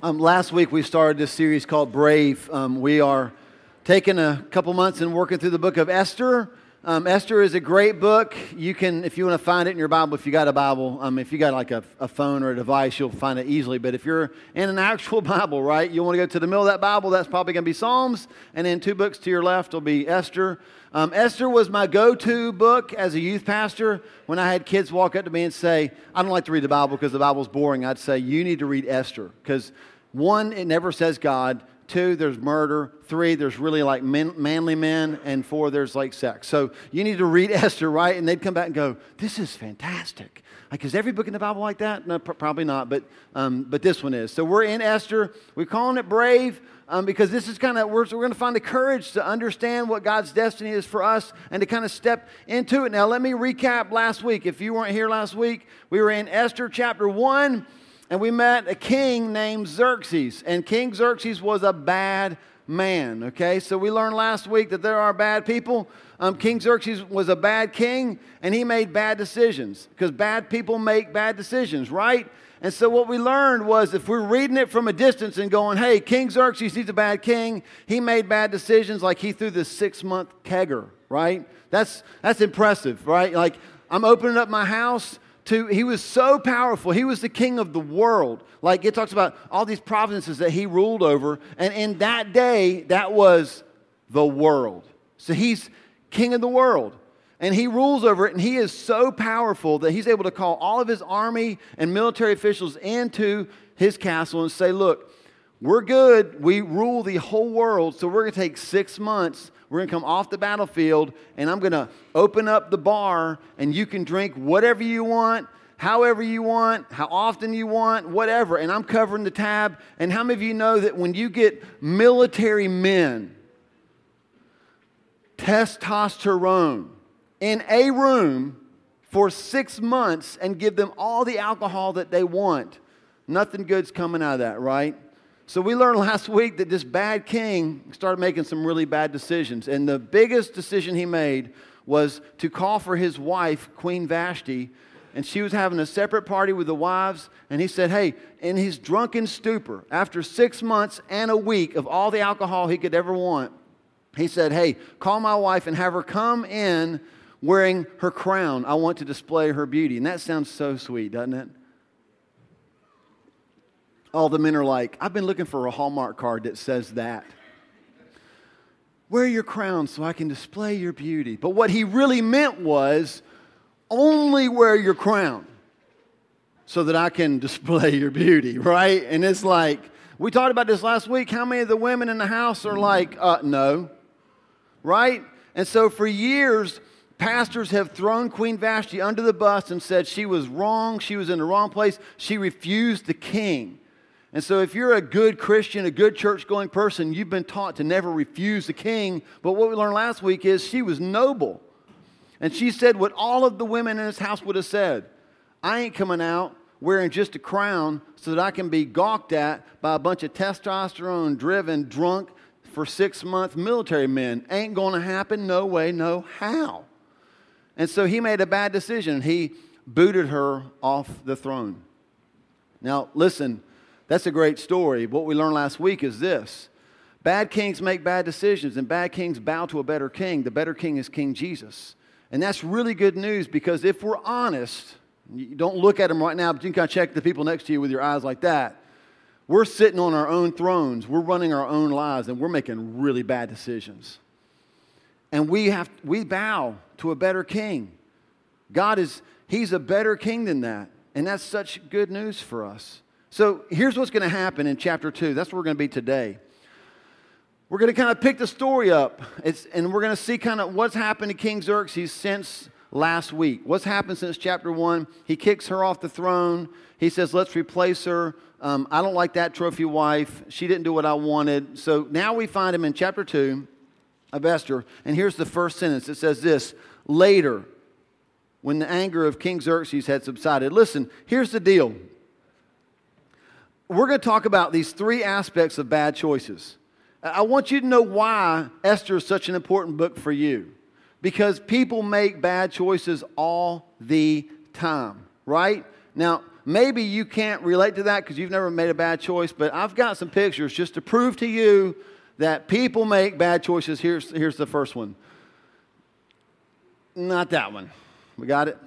Um, last week we started this series called Brave. Um, we are taking a couple months and working through the book of Esther. Um, Esther is a great book. You can, if you want to find it in your Bible, if you got a Bible, um, if you got like a, a, phone or a device, you'll find it easily. But if you're in an actual Bible, right, you want to go to the middle of that Bible, that's probably going to be Psalms. And then two books to your left will be Esther. Um, Esther was my go to book as a youth pastor. When I had kids walk up to me and say, I don't like to read the Bible because the Bible's boring, I'd say, You need to read Esther. Because one, it never says God. Two, there's murder. Three, there's really like men, manly men. And four, there's like sex. So you need to read Esther, right? And they'd come back and go, This is fantastic. Like, is every book in the Bible like that? No, pr- probably not, but, um, but this one is. So we're in Esther. We're calling it brave um, because this is kind of, we're, we're going to find the courage to understand what God's destiny is for us and to kind of step into it. Now, let me recap last week. If you weren't here last week, we were in Esther chapter 1 and we met a king named Xerxes. And King Xerxes was a bad man, okay? So we learned last week that there are bad people. Um, king Xerxes was a bad king, and he made bad decisions because bad people make bad decisions, right? And so what we learned was if we're reading it from a distance and going, hey, King Xerxes, he's a bad king. He made bad decisions like he threw this six month kegger, right? That's, that's impressive, right? Like I'm opening up my house to, he was so powerful. He was the king of the world. Like it talks about all these provinces that he ruled over. And in that day, that was the world. So he's king of the world. And he rules over it, and he is so powerful that he's able to call all of his army and military officials into his castle and say, Look, we're good. We rule the whole world, so we're going to take six months we're going to come off the battlefield, and I'm going to open up the bar, and you can drink whatever you want, however you want, how often you want, whatever. And I'm covering the tab. And how many of you know that when you get military men, testosterone, in a room for six months and give them all the alcohol that they want, nothing good's coming out of that, right? So we learned last week that this bad king started making some really bad decisions. And the biggest decision he made was to call for his wife, Queen Vashti, and she was having a separate party with the wives. And he said, Hey, in his drunken stupor, after six months and a week of all the alcohol he could ever want, he said, Hey, call my wife and have her come in wearing her crown. I want to display her beauty. And that sounds so sweet, doesn't it? All the men are like, I've been looking for a Hallmark card that says that. Wear your crown so I can display your beauty. But what he really meant was only wear your crown so that I can display your beauty, right? And it's like, we talked about this last week. How many of the women in the house are like, uh, no, right? And so for years, pastors have thrown Queen Vashti under the bus and said she was wrong, she was in the wrong place, she refused the king. And so, if you're a good Christian, a good church going person, you've been taught to never refuse the king. But what we learned last week is she was noble. And she said what all of the women in this house would have said I ain't coming out wearing just a crown so that I can be gawked at by a bunch of testosterone driven, drunk, for six month military men. Ain't going to happen. No way, no how. And so he made a bad decision. He booted her off the throne. Now, listen that's a great story. What we learned last week is this bad kings make bad decisions, and bad kings bow to a better king. The better king is King Jesus. And that's really good news because if we're honest, you don't look at them right now, but you can kind of check the people next to you with your eyes like that. We're sitting on our own thrones, we're running our own lives, and we're making really bad decisions. And we have we bow to a better king. God is He's a better king than that. And that's such good news for us. So here's what's going to happen in chapter 2. That's where we're going to be today. We're going to kind of pick the story up, it's, and we're going to see kind of what's happened to King Xerxes since last week. What's happened since chapter 1? He kicks her off the throne. He says, Let's replace her. Um, I don't like that trophy wife. She didn't do what I wanted. So now we find him in chapter 2 of Esther. And here's the first sentence it says this Later, when the anger of King Xerxes had subsided. Listen, here's the deal we're going to talk about these three aspects of bad choices. I want you to know why Esther is such an important book for you. Because people make bad choices all the time, right? Now, maybe you can't relate to that because you've never made a bad choice, but I've got some pictures just to prove to you that people make bad choices. Here's, here's the first one. Not that one. We got it?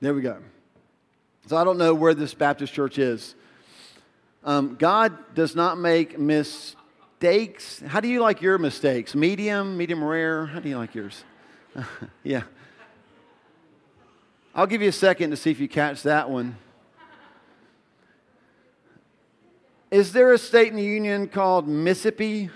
There we go. So I don't know where this Baptist church is. Um, God does not make mistakes. How do you like your mistakes? Medium, medium rare? How do you like yours? yeah. I'll give you a second to see if you catch that one. Is there a state in the union called Mississippi?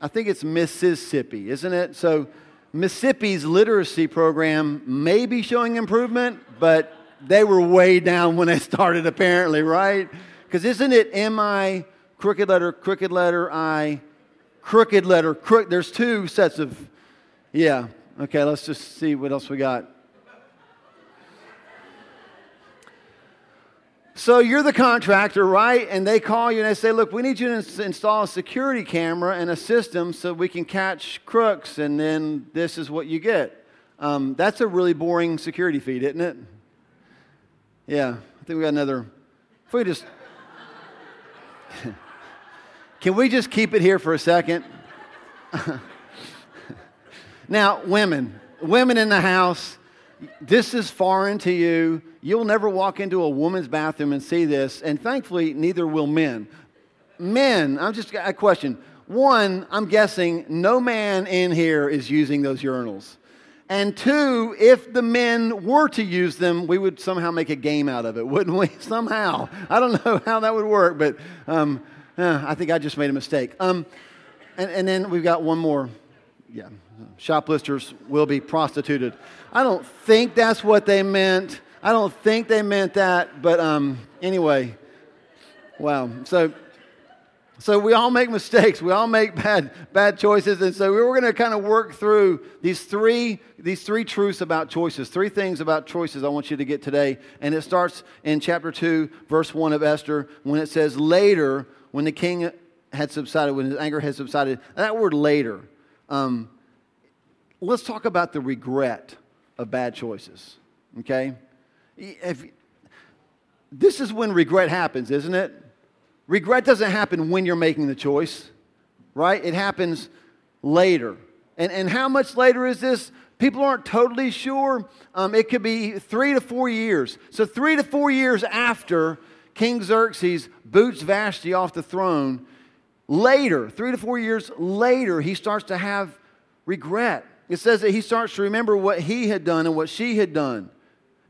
I think it's Mississippi, isn't it? So Mississippi's literacy program may be showing improvement, but they were way down when they started, apparently, right? Because isn't it M I, crooked letter, crooked letter, I, crooked letter, crook? There's two sets of, yeah. Okay, let's just see what else we got. So you're the contractor, right? And they call you and they say, look, we need you to install a security camera and a system so we can catch crooks, and then this is what you get. Um, that's a really boring security feed, isn't it? Yeah, I think we got another. If we just. can we just keep it here for a second? now, women, women in the house, this is foreign to you. You'll never walk into a woman's bathroom and see this, and thankfully, neither will men. Men, I'm just a question. One, I'm guessing no man in here is using those urinals. And two, if the men were to use them, we would somehow make a game out of it, wouldn't we? Somehow. I don't know how that would work, but um, uh, I think I just made a mistake. Um, and, and then we've got one more. Yeah, shoplifters will be prostituted. I don't think that's what they meant. I don't think they meant that, but um, anyway, wow. So so we all make mistakes. We all make bad, bad choices. And so we're going to kind of work through these three, these three truths about choices, three things about choices I want you to get today. And it starts in chapter 2, verse 1 of Esther, when it says, Later, when the king had subsided, when his anger had subsided. That word later, um, let's talk about the regret of bad choices. Okay? If, this is when regret happens, isn't it? Regret doesn't happen when you're making the choice, right? It happens later. And, and how much later is this? People aren't totally sure. Um, it could be three to four years. So, three to four years after King Xerxes boots Vashti off the throne, later, three to four years later, he starts to have regret. It says that he starts to remember what he had done and what she had done.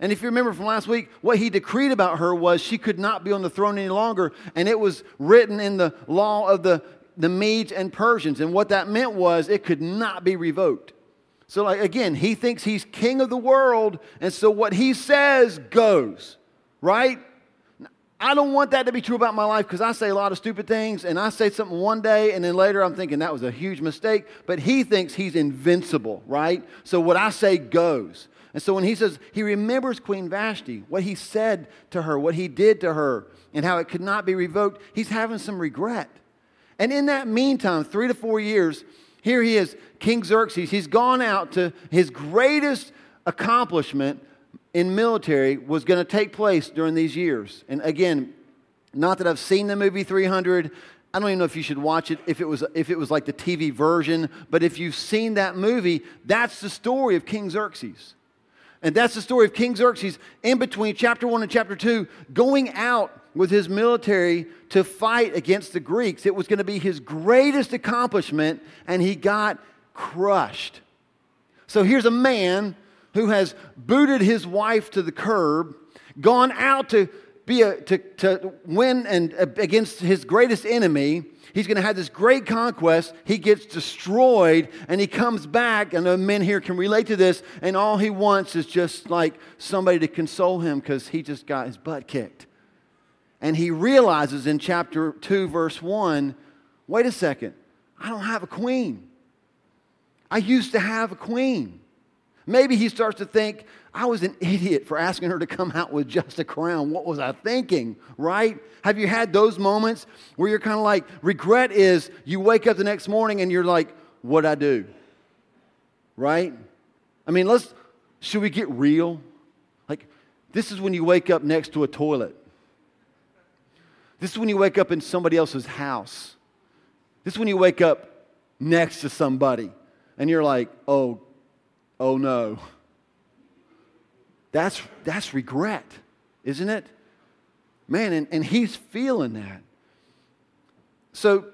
And if you remember from last week, what he decreed about her was she could not be on the throne any longer. And it was written in the law of the, the Medes and Persians. And what that meant was it could not be revoked. So, like, again, he thinks he's king of the world. And so what he says goes, right? I don't want that to be true about my life because I say a lot of stupid things and I say something one day and then later I'm thinking that was a huge mistake. But he thinks he's invincible, right? So what I say goes. And so when he says he remembers Queen Vashti, what he said to her, what he did to her, and how it could not be revoked, he's having some regret. And in that meantime, three to four years, here he is, King Xerxes. He's gone out to his greatest accomplishment in military was going to take place during these years. And again, not that I've seen the movie 300. I don't even know if you should watch it if it was if it was like the TV version, but if you've seen that movie, that's the story of King Xerxes. And that's the story of King Xerxes in between chapter 1 and chapter 2, going out with his military to fight against the Greeks. It was going to be his greatest accomplishment, and he got crushed. So here's a man who has booted his wife to the curb, gone out to be a, to, to win and uh, against his greatest enemy, He's going to have this great conquest. He gets destroyed and he comes back. And the men here can relate to this. And all he wants is just like somebody to console him because he just got his butt kicked. And he realizes in chapter 2, verse 1 wait a second, I don't have a queen. I used to have a queen. Maybe he starts to think, I was an idiot for asking her to come out with just a crown. What was I thinking, right? Have you had those moments where you're kind of like, regret is you wake up the next morning and you're like, what'd I do? Right? I mean, let's, should we get real? Like, This is when you wake up next to a toilet. This is when you wake up in somebody else's house. This is when you wake up next to somebody and you're like, oh, oh no. That's, that's regret, isn't it? Man, and, and he's feeling that. So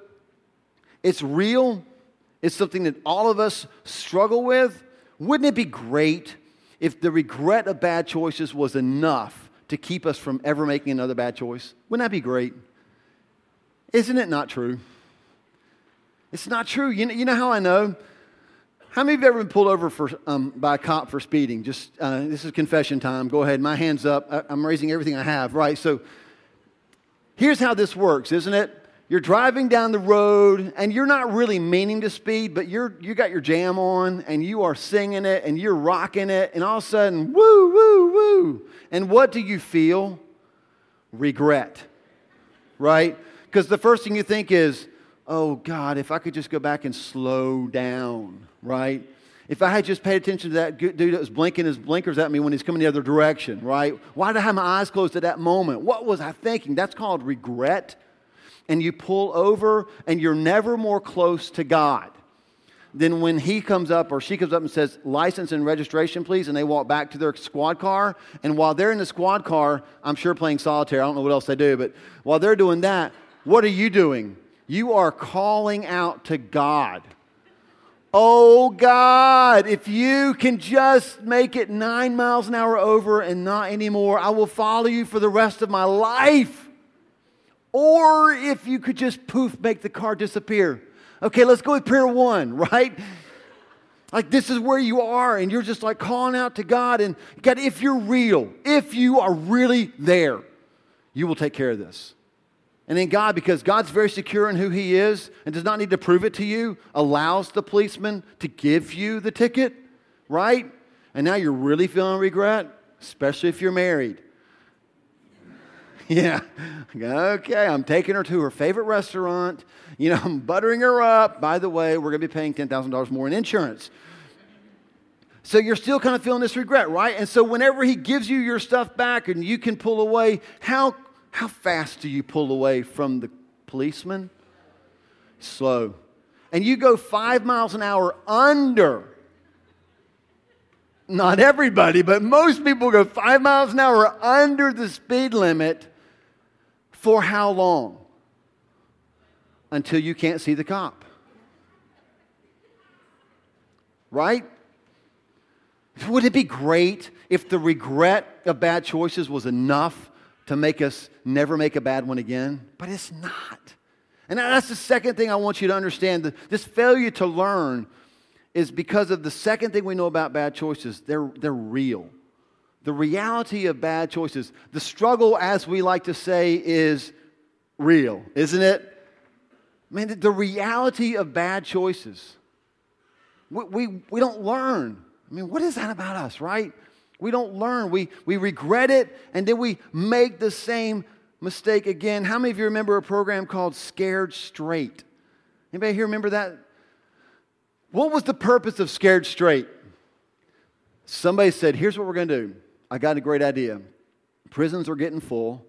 it's real. It's something that all of us struggle with. Wouldn't it be great if the regret of bad choices was enough to keep us from ever making another bad choice? Wouldn't that be great? Isn't it not true? It's not true. You know, you know how I know? How many of you have ever been pulled over for, um, by a cop for speeding? Just uh, this is confession time. Go ahead. My hands up. I, I'm raising everything I have. Right. So here's how this works, isn't it? You're driving down the road and you're not really meaning to speed, but you're you got your jam on and you are singing it and you're rocking it, and all of a sudden, woo, woo, woo. And what do you feel? Regret. Right? Because the first thing you think is, oh God, if I could just go back and slow down, right? If I had just paid attention to that dude that was blinking his blinkers at me when he's coming the other direction, right? Why did I have my eyes closed at that moment? What was I thinking? That's called regret. And you pull over and you're never more close to God than when he comes up or she comes up and says, license and registration, please, and they walk back to their squad car. And while they're in the squad car, I'm sure playing solitaire, I don't know what else they do, but while they're doing that, what are you doing? You are calling out to God. Oh God, if you can just make it nine miles an hour over and not anymore, I will follow you for the rest of my life. Or if you could just poof, make the car disappear. Okay, let's go with prayer one, right? Like this is where you are, and you're just like calling out to God. And God, if you're real, if you are really there, you will take care of this. And then God, because God's very secure in who He is and does not need to prove it to you, allows the policeman to give you the ticket, right? And now you're really feeling regret, especially if you're married. Yeah. Okay, I'm taking her to her favorite restaurant. You know, I'm buttering her up. By the way, we're going to be paying $10,000 more in insurance. So you're still kind of feeling this regret, right? And so whenever he gives you your stuff back and you can pull away, how how fast do you pull away from the policeman? Slow. And you go five miles an hour under. Not everybody, but most people go five miles an hour under the speed limit for how long? Until you can't see the cop. Right? Would it be great if the regret of bad choices was enough to make us never make a bad one again, but it's not. And that's the second thing I want you to understand. This failure to learn is because of the second thing we know about bad choices. They're, they're real. The reality of bad choices, the struggle, as we like to say, is real, isn't it? I mean, the reality of bad choices. We, we, we don't learn. I mean, what is that about us, right? We don't learn. We, we regret it, and then we make the same mistake again. How many of you remember a program called Scared Straight? Anybody here remember that? What was the purpose of Scared Straight? Somebody said, Here's what we're going to do. I got a great idea. Prisons are getting full,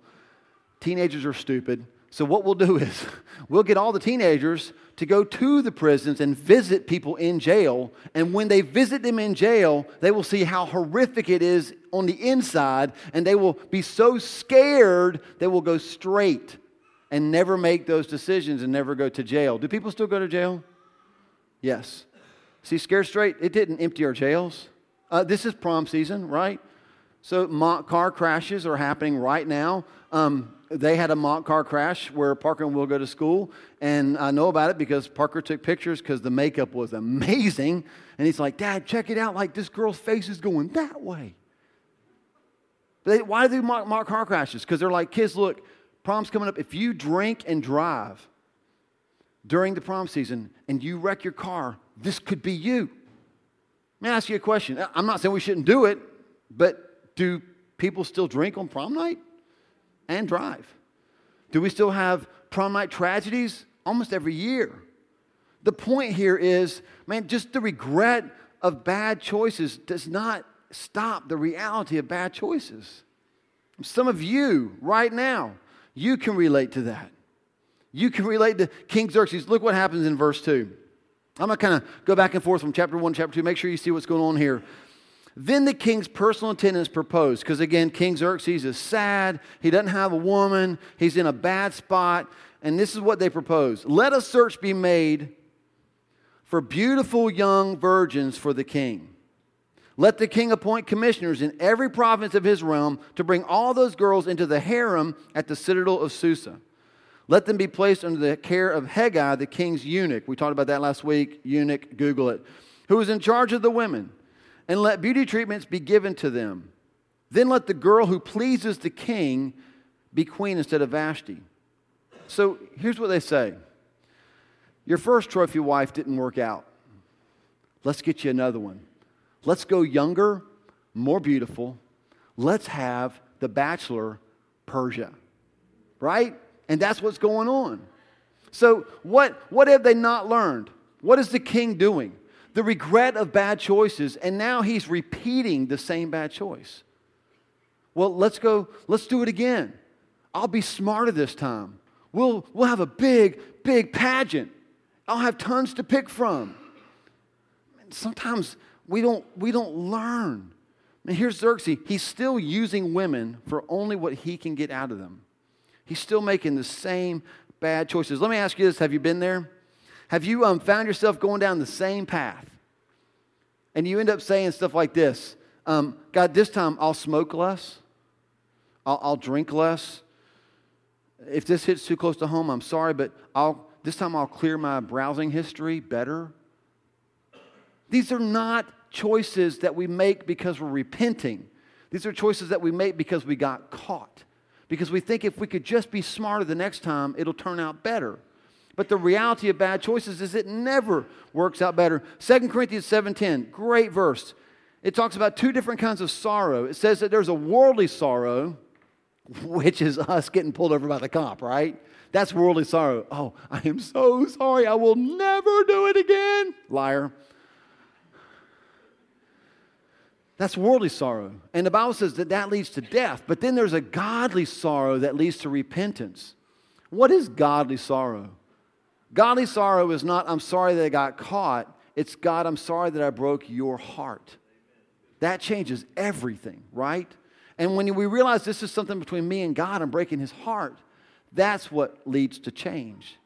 teenagers are stupid. So, what we'll do is we'll get all the teenagers to go to the prisons and visit people in jail. And when they visit them in jail, they will see how horrific it is on the inside. And they will be so scared they will go straight and never make those decisions and never go to jail. Do people still go to jail? Yes. See, Scared Straight, it didn't empty our jails. Uh, this is prom season, right? So, car crashes are happening right now. Um, they had a mock car crash where Parker and Will go to school. And I know about it because Parker took pictures because the makeup was amazing. And he's like, Dad, check it out. Like this girl's face is going that way. They, why do they mock, mock car crashes? Because they're like, kids, look, prom's coming up. If you drink and drive during the prom season and you wreck your car, this could be you. Let me ask you a question. I'm not saying we shouldn't do it, but do people still drink on prom night? And drive. Do we still have prom night tragedies? Almost every year. The point here is, man, just the regret of bad choices does not stop the reality of bad choices. Some of you, right now, you can relate to that. You can relate to King Xerxes. Look what happens in verse 2. I'm going to kind of go back and forth from chapter 1 chapter 2. Make sure you see what's going on here. Then the king's personal attendants proposed, because again, King Xerxes is sad. He doesn't have a woman. He's in a bad spot. And this is what they propose Let a search be made for beautiful young virgins for the king. Let the king appoint commissioners in every province of his realm to bring all those girls into the harem at the citadel of Susa. Let them be placed under the care of Hegai, the king's eunuch. We talked about that last week. Eunuch, Google it. Who is in charge of the women. And let beauty treatments be given to them. Then let the girl who pleases the king be queen instead of Vashti. So here's what they say your first trophy wife didn't work out. Let's get you another one. Let's go younger, more beautiful. Let's have the bachelor Persia. Right? And that's what's going on. So, what, what have they not learned? What is the king doing? The regret of bad choices, and now he's repeating the same bad choice. Well, let's go, let's do it again. I'll be smarter this time. We'll, we'll have a big, big pageant. I'll have tons to pick from. And Sometimes we don't, we don't learn. And here's Xerxes. He's still using women for only what he can get out of them. He's still making the same bad choices. Let me ask you this Have you been there? Have you um, found yourself going down the same path? And you end up saying stuff like this um, God, this time I'll smoke less, I'll, I'll drink less. If this hits too close to home, I'm sorry, but I'll this time I'll clear my browsing history better. These are not choices that we make because we're repenting. These are choices that we make because we got caught. Because we think if we could just be smarter the next time, it'll turn out better. But the reality of bad choices is it never works out better. 2 Corinthians 7:10, great verse. It talks about two different kinds of sorrow. It says that there's a worldly sorrow, which is us getting pulled over by the cop, right? That's worldly sorrow. Oh, I am so sorry. I will never do it again. Liar. That's worldly sorrow. And the Bible says that that leads to death. But then there's a godly sorrow that leads to repentance. What is godly sorrow? Godly sorrow is not, I'm sorry that I got caught. It's, God, I'm sorry that I broke your heart. That changes everything, right? And when we realize this is something between me and God, I'm breaking his heart. That's what leads to change.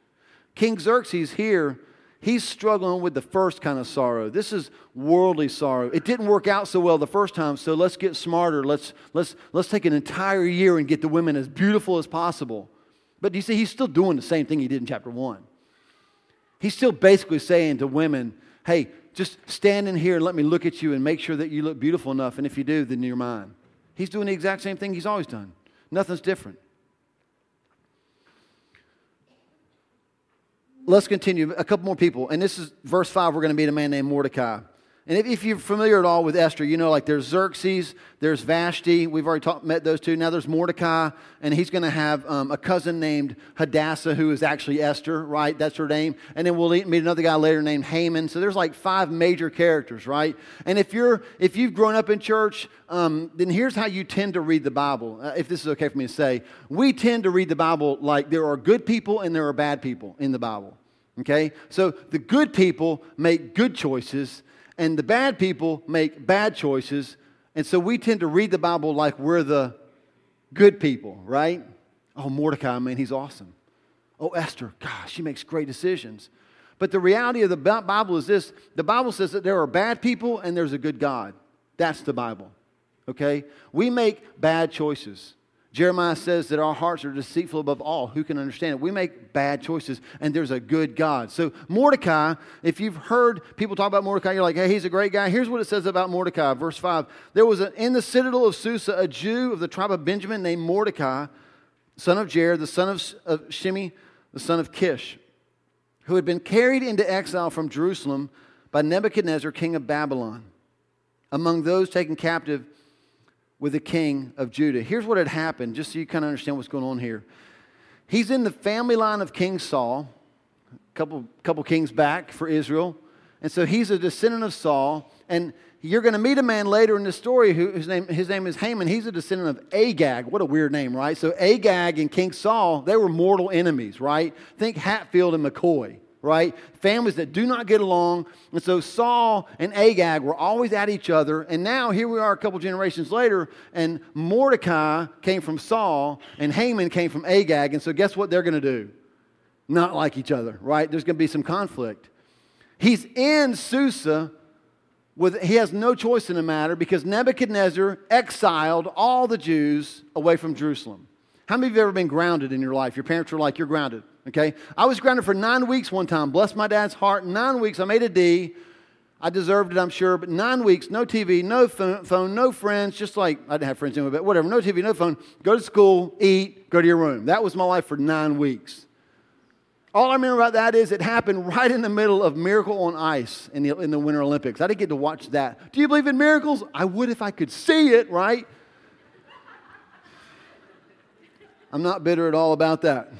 King Xerxes here, he's struggling with the first kind of sorrow. This is worldly sorrow. It didn't work out so well the first time, so let's get smarter. Let's, let's, let's take an entire year and get the women as beautiful as possible. But you see, he's still doing the same thing he did in chapter one. He's still basically saying to women, hey, just stand in here and let me look at you and make sure that you look beautiful enough. And if you do, then you're mine. He's doing the exact same thing he's always done. Nothing's different. let's continue. A couple more people. And this is verse 5. We're going to meet a man named Mordecai. And if, you're familiar at all with Esther, you know, like there's Xerxes, there's Vashti. We've already talk, met those two. Now there's Mordecai, and he's going to have um, a cousin named Hadassah, who is actually Esther, right? That's her name. And then we'll meet another guy later named Haman. So there's like five major characters, right? And if you're if you've grown up in church, um, then here's how you tend to read the Bible. Uh, if this is okay for me to say, we tend to read the Bible like there are good people and there are bad people in the Bible. Okay? So the good people make good choices and the bad people make bad choices. And so we tend to read the Bible like we're the good people, right? Oh, Mordecai, man, he's awesome. Oh, Esther, gosh, she makes great decisions. But the reality of the Bible is this the Bible says that there are bad people and there's a good God. That's the Bible, okay? We make bad choices. Jeremiah says that our hearts are deceitful above all. Who can understand it? We make bad choices, and there's a good God. So, Mordecai, if you've heard people talk about Mordecai, you're like, hey, he's a great guy. Here's what it says about Mordecai, verse 5. There was a, in the citadel of Susa a Jew of the tribe of Benjamin named Mordecai, son of Jair, the son of, of the son of Kish, who had been carried into exile from Jerusalem by Nebuchadnezzar, king of Babylon. Among those taken captive, with the king of Judah. Here's what had happened, just so you kind of understand what's going on here. He's in the family line of King Saul, a couple, couple kings back for Israel. And so he's a descendant of Saul. And you're going to meet a man later in the story who, whose name, his name is Haman. He's a descendant of Agag. What a weird name, right? So Agag and King Saul, they were mortal enemies, right? Think Hatfield and McCoy, right? Families that do not get along. And so Saul and Agag were always at each other. And now here we are a couple generations later, and Mordecai came from Saul, and Haman came from Agag. And so guess what they're going to do? Not like each other, right? There's going to be some conflict. He's in Susa with, he has no choice in the matter because Nebuchadnezzar exiled all the Jews away from Jerusalem. How many of you have ever been grounded in your life? Your parents were like, You're grounded, okay? I was grounded for nine weeks one time. Bless my dad's heart. Nine weeks. I made a D. I deserved it, I'm sure, but nine weeks, no TV, no phone, no friends, just like I didn't have friends anyway, but whatever, no TV, no phone, go to school, eat, go to your room. That was my life for nine weeks. All I remember about that is it happened right in the middle of Miracle on Ice in the, in the Winter Olympics. I didn't get to watch that. Do you believe in miracles? I would if I could see it, right? I'm not bitter at all about that.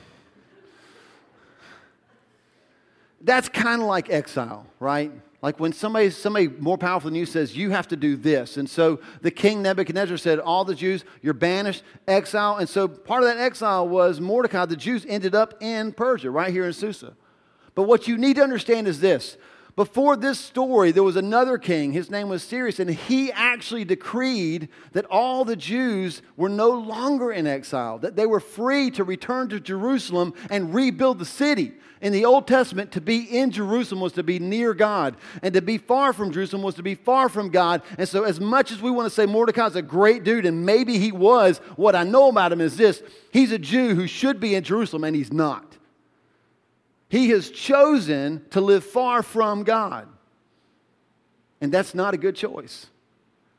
That's kind of like exile, right? Like when somebody, somebody more powerful than you says, you have to do this. And so the king Nebuchadnezzar said, All the Jews, you're banished, exile. And so part of that exile was Mordecai. The Jews ended up in Persia, right here in Susa. But what you need to understand is this before this story, there was another king. His name was Cyrus, and he actually decreed that all the Jews were no longer in exile, that they were free to return to Jerusalem and rebuild the city. In the Old Testament, to be in Jerusalem was to be near God, and to be far from Jerusalem was to be far from God. And so, as much as we want to say Mordecai's a great dude, and maybe he was, what I know about him is this he's a Jew who should be in Jerusalem, and he's not. He has chosen to live far from God. And that's not a good choice.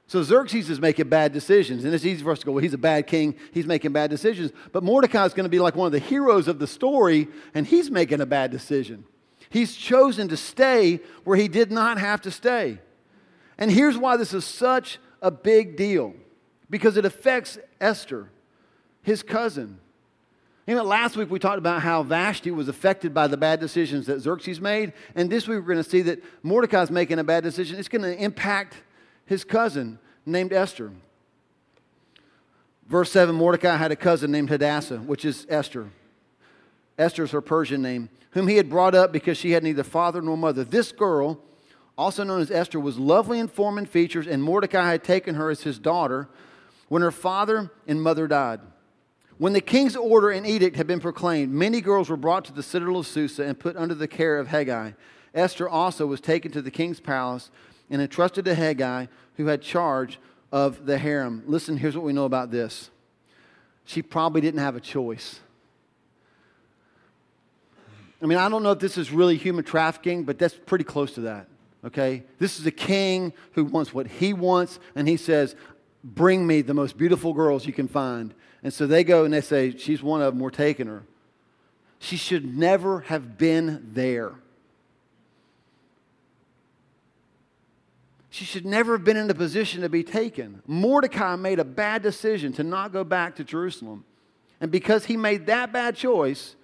So Xerxes is making bad decisions, and it's easy for us to go, well, he's a bad king, he's making bad decisions. But Mordecai is going to be like one of the heroes of the story, and he's making a bad decision. He's chosen to stay where he did not have to stay. And here's why this is such a big deal because it affects Esther, his cousin. You know, last week we talked about how Vashti was affected by the bad decisions that Xerxes made. And this week we're going to see that Mordecai's making a bad decision. It's going to impact his cousin named Esther. Verse 7 Mordecai had a cousin named Hadassah, which is Esther. Esther is her Persian name, whom he had brought up because she had neither father nor mother. This girl, also known as Esther, was lovely in form and features, and Mordecai had taken her as his daughter when her father and mother died. When the king's order and edict had been proclaimed, many girls were brought to the citadel of Susa and put under the care of Hegai. Esther also was taken to the king's palace and entrusted to Hegai, who had charge of the harem. Listen, here's what we know about this. She probably didn't have a choice. I mean, I don't know if this is really human trafficking, but that's pretty close to that. Okay? This is a king who wants what he wants, and he says, Bring me the most beautiful girls you can find. And so they go and they say, She's one of them, we're taking her. She should never have been there. She should never have been in a position to be taken. Mordecai made a bad decision to not go back to Jerusalem. And because he made that bad choice,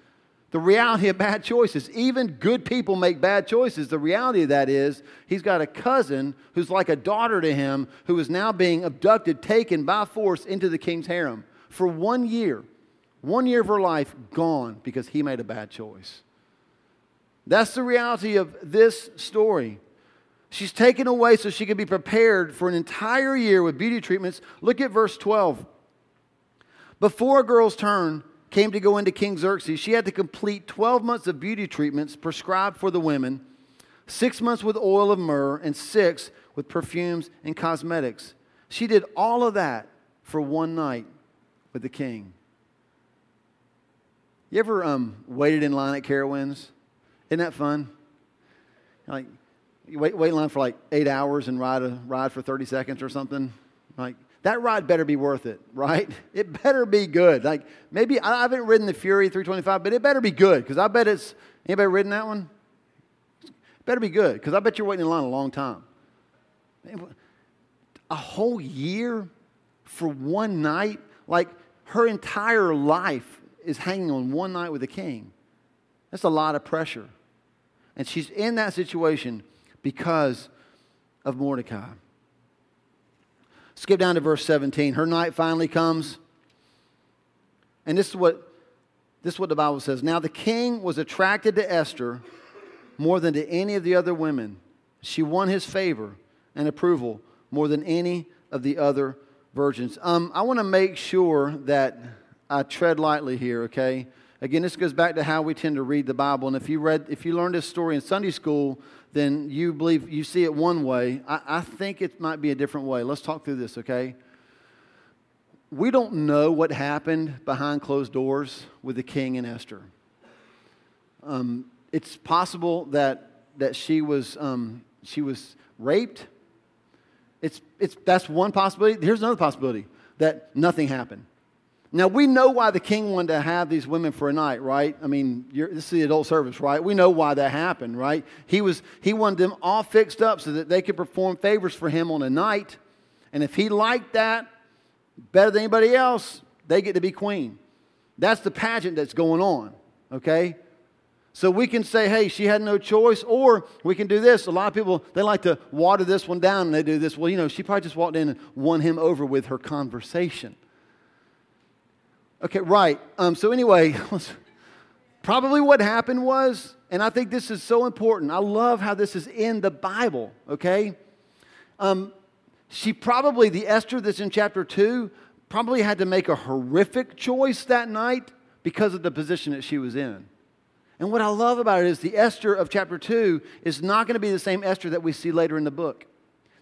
the reality of bad choices, even good people make bad choices. The reality of that is he's got a cousin who's like a daughter to him who is now being abducted, taken by force into the king's harem for one year, one year of her life gone because he made a bad choice. That's the reality of this story. She's taken away so she can be prepared for an entire year with beauty treatments. Look at verse 12. Before a girl's turn came to go into King Xerxes, she had to complete 12 months of beauty treatments prescribed for the women, six months with oil of myrrh, and six with perfumes and cosmetics. She did all of that for one night with the king. You ever um, waited in line at Carowinds? Isn't that fun? Like, you wait, wait in line for like eight hours and ride a ride for 30 seconds or something. Like, that ride better be worth it, right? It better be good. Like, maybe I haven't ridden the Fury 325, but it better be good because I bet it's, anybody ridden that one? It better be good because I bet you're waiting in line a long time. A whole year for one night? Like, her entire life is hanging on one night with the king. That's a lot of pressure. And she's in that situation, because of Mordecai. Skip down to verse 17. Her night finally comes. And this is what this is what the Bible says. Now the king was attracted to Esther more than to any of the other women. She won his favor and approval more than any of the other virgins. Um, I want to make sure that I tread lightly here, okay? Again, this goes back to how we tend to read the Bible. And if you read, if you learned this story in Sunday school, then you believe you see it one way. I, I think it might be a different way. Let's talk through this, okay? We don't know what happened behind closed doors with the king and Esther. Um, it's possible that that she was um, she was raped. It's, it's, that's one possibility. Here's another possibility that nothing happened. Now, we know why the king wanted to have these women for a night, right? I mean, this is the adult service, right? We know why that happened, right? He, was, he wanted them all fixed up so that they could perform favors for him on a night. And if he liked that better than anybody else, they get to be queen. That's the pageant that's going on, okay? So we can say, hey, she had no choice, or we can do this. A lot of people, they like to water this one down and they do this. Well, you know, she probably just walked in and won him over with her conversation. Okay, right. Um, so, anyway, probably what happened was, and I think this is so important. I love how this is in the Bible, okay? Um, she probably, the Esther that's in chapter 2, probably had to make a horrific choice that night because of the position that she was in. And what I love about it is the Esther of chapter 2 is not going to be the same Esther that we see later in the book.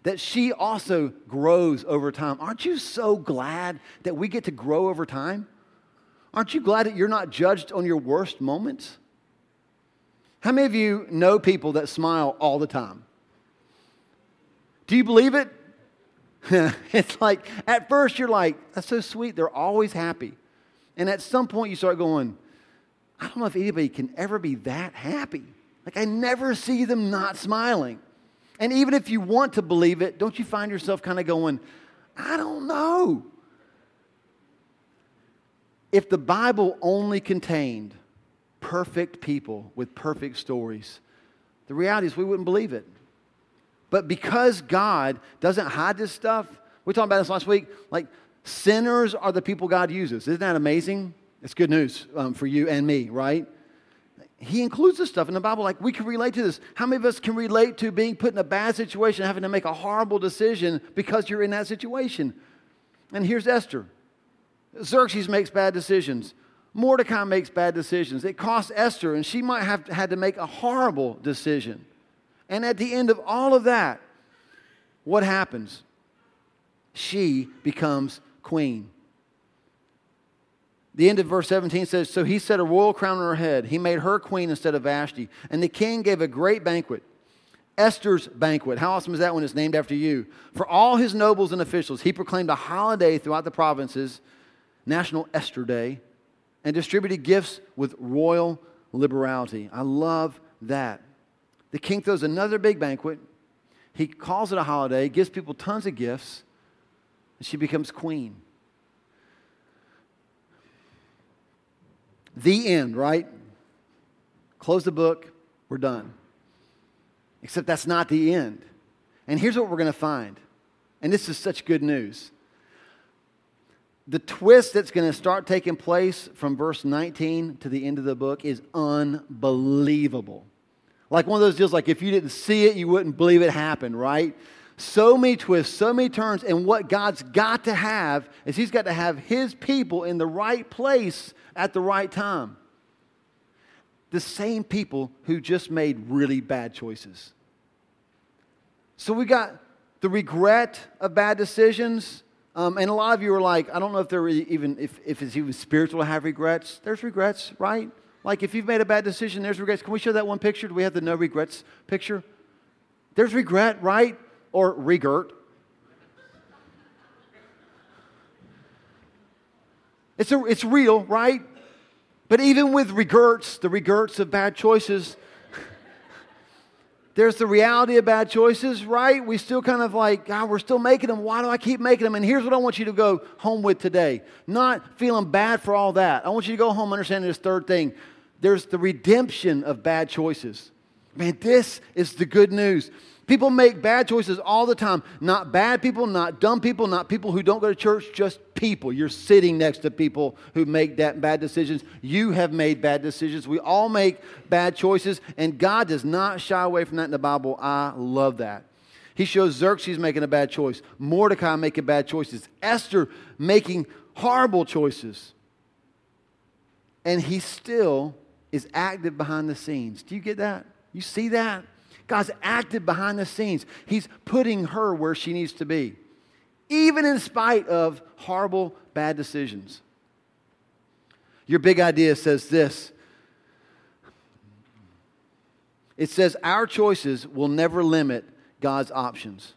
That she also grows over time. Aren't you so glad that we get to grow over time? Aren't you glad that you're not judged on your worst moments? How many of you know people that smile all the time? Do you believe it? it's like, at first you're like, that's so sweet. They're always happy. And at some point you start going, I don't know if anybody can ever be that happy. Like, I never see them not smiling. And even if you want to believe it, don't you find yourself kind of going, I don't know. If the Bible only contained perfect people with perfect stories, the reality is we wouldn't believe it. But because God doesn't hide this stuff, we talked about this last week, like sinners are the people God uses. Isn't that amazing? It's good news um, for you and me, right? He includes this stuff in the Bible. Like we can relate to this. How many of us can relate to being put in a bad situation, having to make a horrible decision because you're in that situation? And here's Esther. Xerxes makes bad decisions. Mordecai makes bad decisions. It costs Esther, and she might have had to make a horrible decision. And at the end of all of that, what happens? She becomes queen. The end of verse 17 says So he set a royal crown on her head. He made her queen instead of Vashti. And the king gave a great banquet. Esther's banquet. How awesome is that when it's named after you? For all his nobles and officials, he proclaimed a holiday throughout the provinces, National Esther Day, and distributed gifts with royal liberality. I love that. The king throws another big banquet. He calls it a holiday, gives people tons of gifts, and she becomes queen. The end, right? Close the book, we're done. Except that's not the end. And here's what we're going to find. And this is such good news. The twist that's going to start taking place from verse 19 to the end of the book is unbelievable. Like one of those deals, like if you didn't see it, you wouldn't believe it happened, right? So many twists, so many turns. And what God's got to have is He's got to have His people in the right place at the right time. The same people who just made really bad choices. So we got the regret of bad decisions. Um, and a lot of you are like, I don't know if they're even if, if it's even spiritual to have regrets. There's regrets, right? Like if you've made a bad decision, there's regrets. Can we show that one picture? Do we have the no regrets picture? There's regret, right? Or regret. It's, a, it's real, right? But even with regrets, the regrets of bad choices, there's the reality of bad choices, right? We still kind of like, God, we're still making them. Why do I keep making them? And here's what I want you to go home with today. Not feeling bad for all that. I want you to go home understanding this third thing. There's the redemption of bad choices. Man, this is the good news. People make bad choices all the time. Not bad people, not dumb people, not people who don't go to church, just people. You're sitting next to people who make that bad decisions. You have made bad decisions. We all make bad choices, and God does not shy away from that in the Bible. I love that. He shows Xerxes making a bad choice, Mordecai making bad choices, Esther making horrible choices. And he still is active behind the scenes. Do you get that? You see that? God's active behind the scenes. He's putting her where she needs to be, even in spite of horrible, bad decisions. Your big idea says this it says, Our choices will never limit God's options.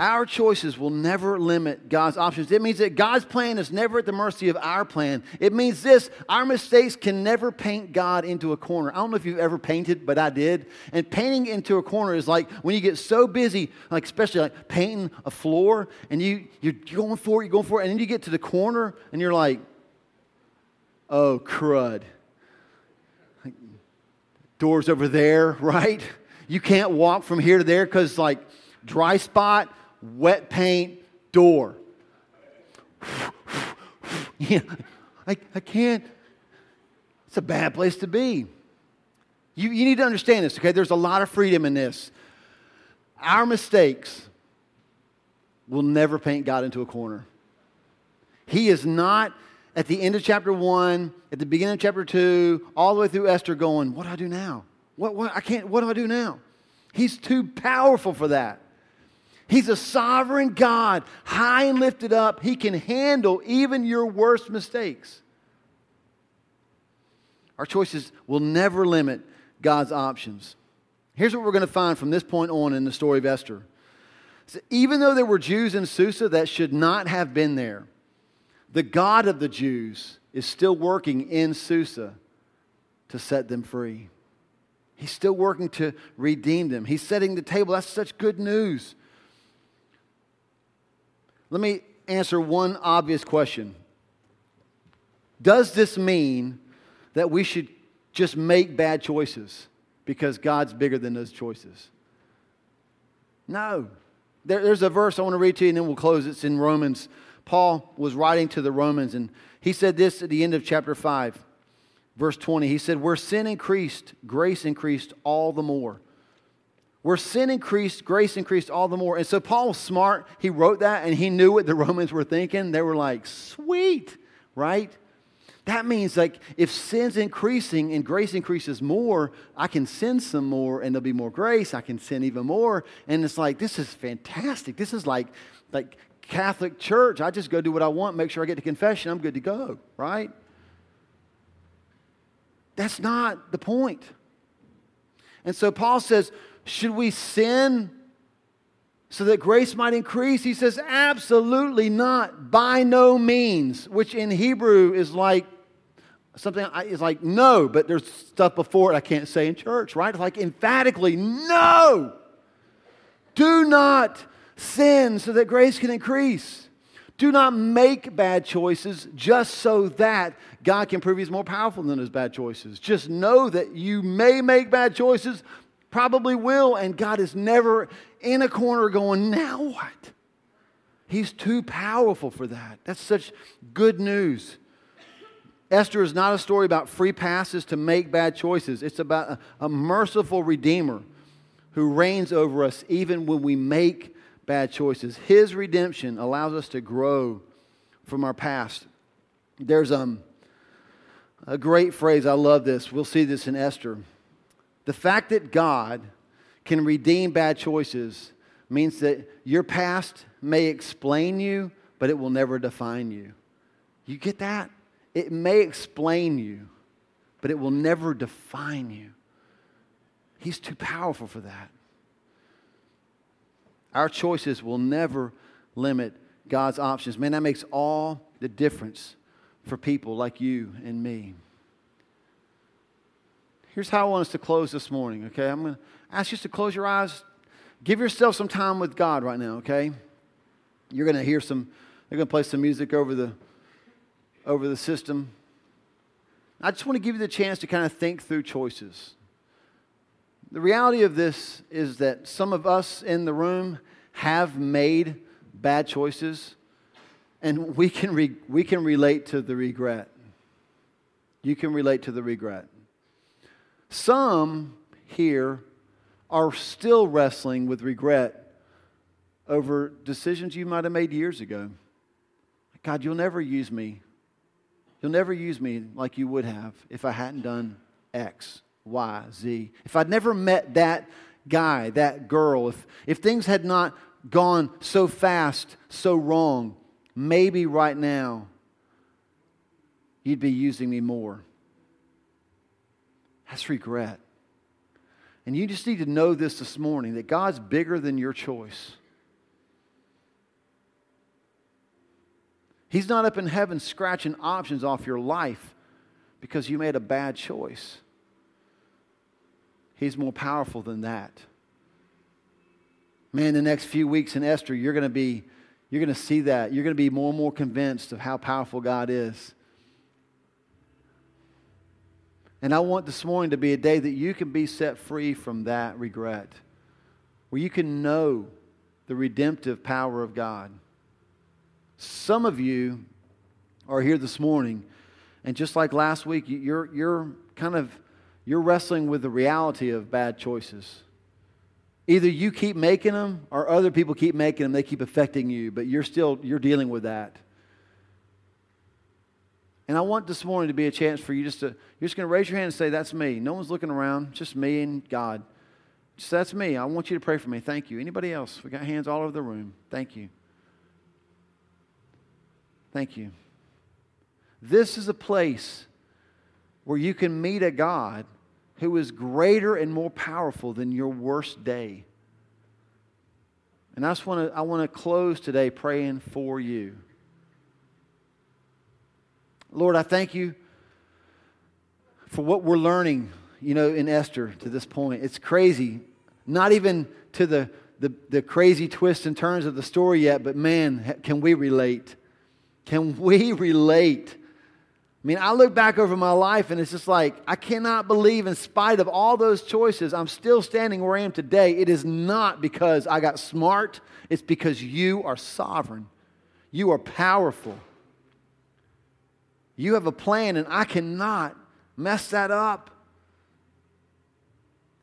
Our choices will never limit God's options. It means that God's plan is never at the mercy of our plan. It means this our mistakes can never paint God into a corner. I don't know if you've ever painted, but I did. And painting into a corner is like when you get so busy, like especially like painting a floor, and you, you're going for it, you're going for it, and then you get to the corner and you're like, oh, crud. Like, doors over there, right? You can't walk from here to there because, like, dry spot wet paint door. yeah, I, I can't. It's a bad place to be. You, you need to understand this, okay? There's a lot of freedom in this. Our mistakes will never paint God into a corner. He is not at the end of chapter one, at the beginning of chapter two, all the way through Esther going, What do I do now? What, what, I can't, what do I do now? He's too powerful for that. He's a sovereign God, high and lifted up. He can handle even your worst mistakes. Our choices will never limit God's options. Here's what we're going to find from this point on in the story of Esther. So even though there were Jews in Susa that should not have been there, the God of the Jews is still working in Susa to set them free. He's still working to redeem them. He's setting the table. That's such good news. Let me answer one obvious question Does this mean that we should just make bad choices because God's bigger than those choices? No. There, there's a verse I want to read to you and then we'll close. It's in Romans. Paul was writing to the Romans and he said this at the end of chapter 5, verse 20. He said, Where sin increased, grace increased all the more where sin increased, grace increased all the more. And so Paul was smart. He wrote that and he knew what the Romans were thinking. They were like, sweet, right? That means like if sin's increasing and grace increases more, I can sin some more and there'll be more grace. I can sin even more. And it's like, this is fantastic. This is like, like Catholic Church. I just go do what I want, make sure I get to confession, I'm good to go, right? That's not the point. And so Paul says, should we sin so that grace might increase? He says, absolutely not. By no means, which in Hebrew is like something is like no, but there's stuff before it I can't say in church, right? It's like emphatically, no. Do not sin so that grace can increase. Do not make bad choices just so that God can prove He's more powerful than those bad choices. Just know that you may make bad choices, probably will, and God is never in a corner going, now what? He's too powerful for that. That's such good news. Esther is not a story about free passes to make bad choices. It's about a, a, merciful Redeemer who reigns over us even when we make bad choices. His redemption allows us to grow from our past. There's um, a great phrase, I love this. We'll see this in Esther. The fact that God can redeem bad choices means that your past may explain you, but it will never define you. You get that? It may explain you, but it will never define you. He's too powerful for that. Our choices will never limit God's options. Man, that makes all the difference for people like you and me. Here's how I want us to close this morning, okay? I'm going to ask you to close your eyes. Give yourself some time with God right now, okay? You're going to hear some, they're going to play some music over the, over the system. I just want to give you the chance to kind of think through choices. the reality of this is that some of us in the room have made bad choices, and we can, re- we can relate to the regret. You can relate to the regret. Some here are still wrestling with regret over decisions you might have made years ago. God, you'll never use me. You'll never use me like you would have if I hadn't done X, Y, Z. If I'd never met that guy, that girl, if, if things had not gone so fast, so wrong, maybe right now you'd be using me more. That's regret. And you just need to know this this morning that God's bigger than your choice. He's not up in heaven scratching options off your life because you made a bad choice. He's more powerful than that. Man, the next few weeks in Esther, you're going to be you're going to see that. You're going to be more and more convinced of how powerful God is. And I want this morning to be a day that you can be set free from that regret, where you can know the redemptive power of God. Some of you are here this morning, and just like last week, you're, you're kind of you're wrestling with the reality of bad choices. Either you keep making them or other people keep making them, they keep affecting you, but you're still you're dealing with that. And I want this morning to be a chance for you just to you're just going to raise your hand and say, That's me. No one's looking around, just me and God. Just that's me. I want you to pray for me. Thank you. Anybody else? We got hands all over the room. Thank you. Thank you. This is a place where you can meet a God who is greater and more powerful than your worst day. And I just want to I want to close today praying for you. Lord, I thank you for what we're learning, you know, in Esther to this point. It's crazy. Not even to the, the, the crazy twists and turns of the story yet, but man, can we relate? Can we relate? I mean, I look back over my life and it's just like, I cannot believe, in spite of all those choices, I'm still standing where I am today. It is not because I got smart, it's because you are sovereign. You are powerful. You have a plan, and I cannot mess that up.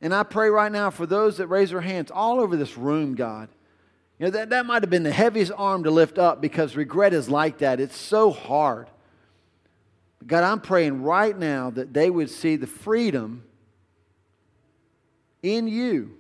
And I pray right now for those that raise their hands all over this room, God. You know, that, that might have been the heaviest arm to lift up because regret is like that. It's so hard. God, I'm praying right now that they would see the freedom in you.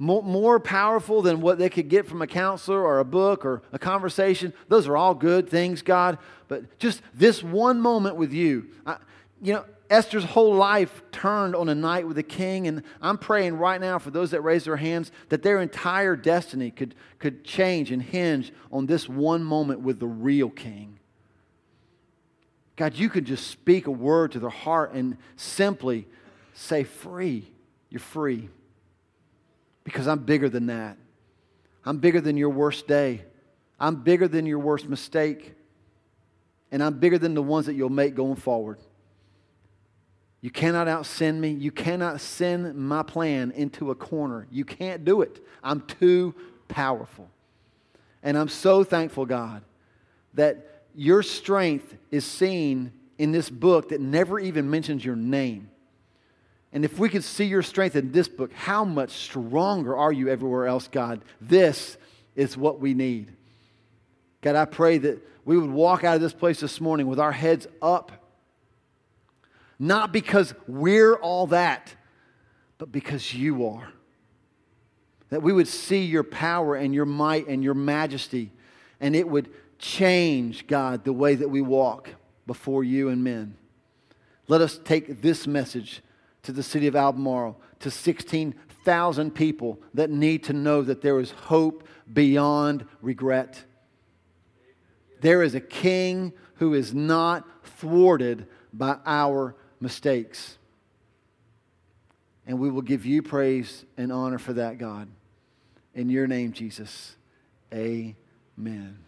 More, more, powerful than what they could get from a counselor or a book or a conversation. Those are all good things, God. But just this one moment with you. I, you know, Esther's whole life turned on a night with the king, and I'm praying right now for those that raise their hands that their entire destiny could, could change and hinge on this one moment with the real king. God, you could just speak a word to their heart and simply say, Free. You're free. Because I'm bigger than that. I'm bigger than your worst day. I'm bigger than your worst mistake. And I'm bigger than the ones that you'll make going forward. You cannot out sin me. You cannot send my plan into a corner. You can't do it. I'm too powerful. And I'm so thankful, God, that your strength is seen in this book that never even mentions your name. And if we could see your strength in this book, how much stronger are you everywhere else, God? This is what we need. God, I pray that we would walk out of this place this morning with our heads up not because we're all that, but because you are. That we would see your power and your might and your majesty, and it would change, God, the way that we walk before you and men. Let us take this message to the city of Albemarle, to 16,000 people that need to know that there is hope beyond regret. There is a king who is not thwarted by our mistakes. And we will give you praise and honor for that, God. In your name, Jesus. Amen.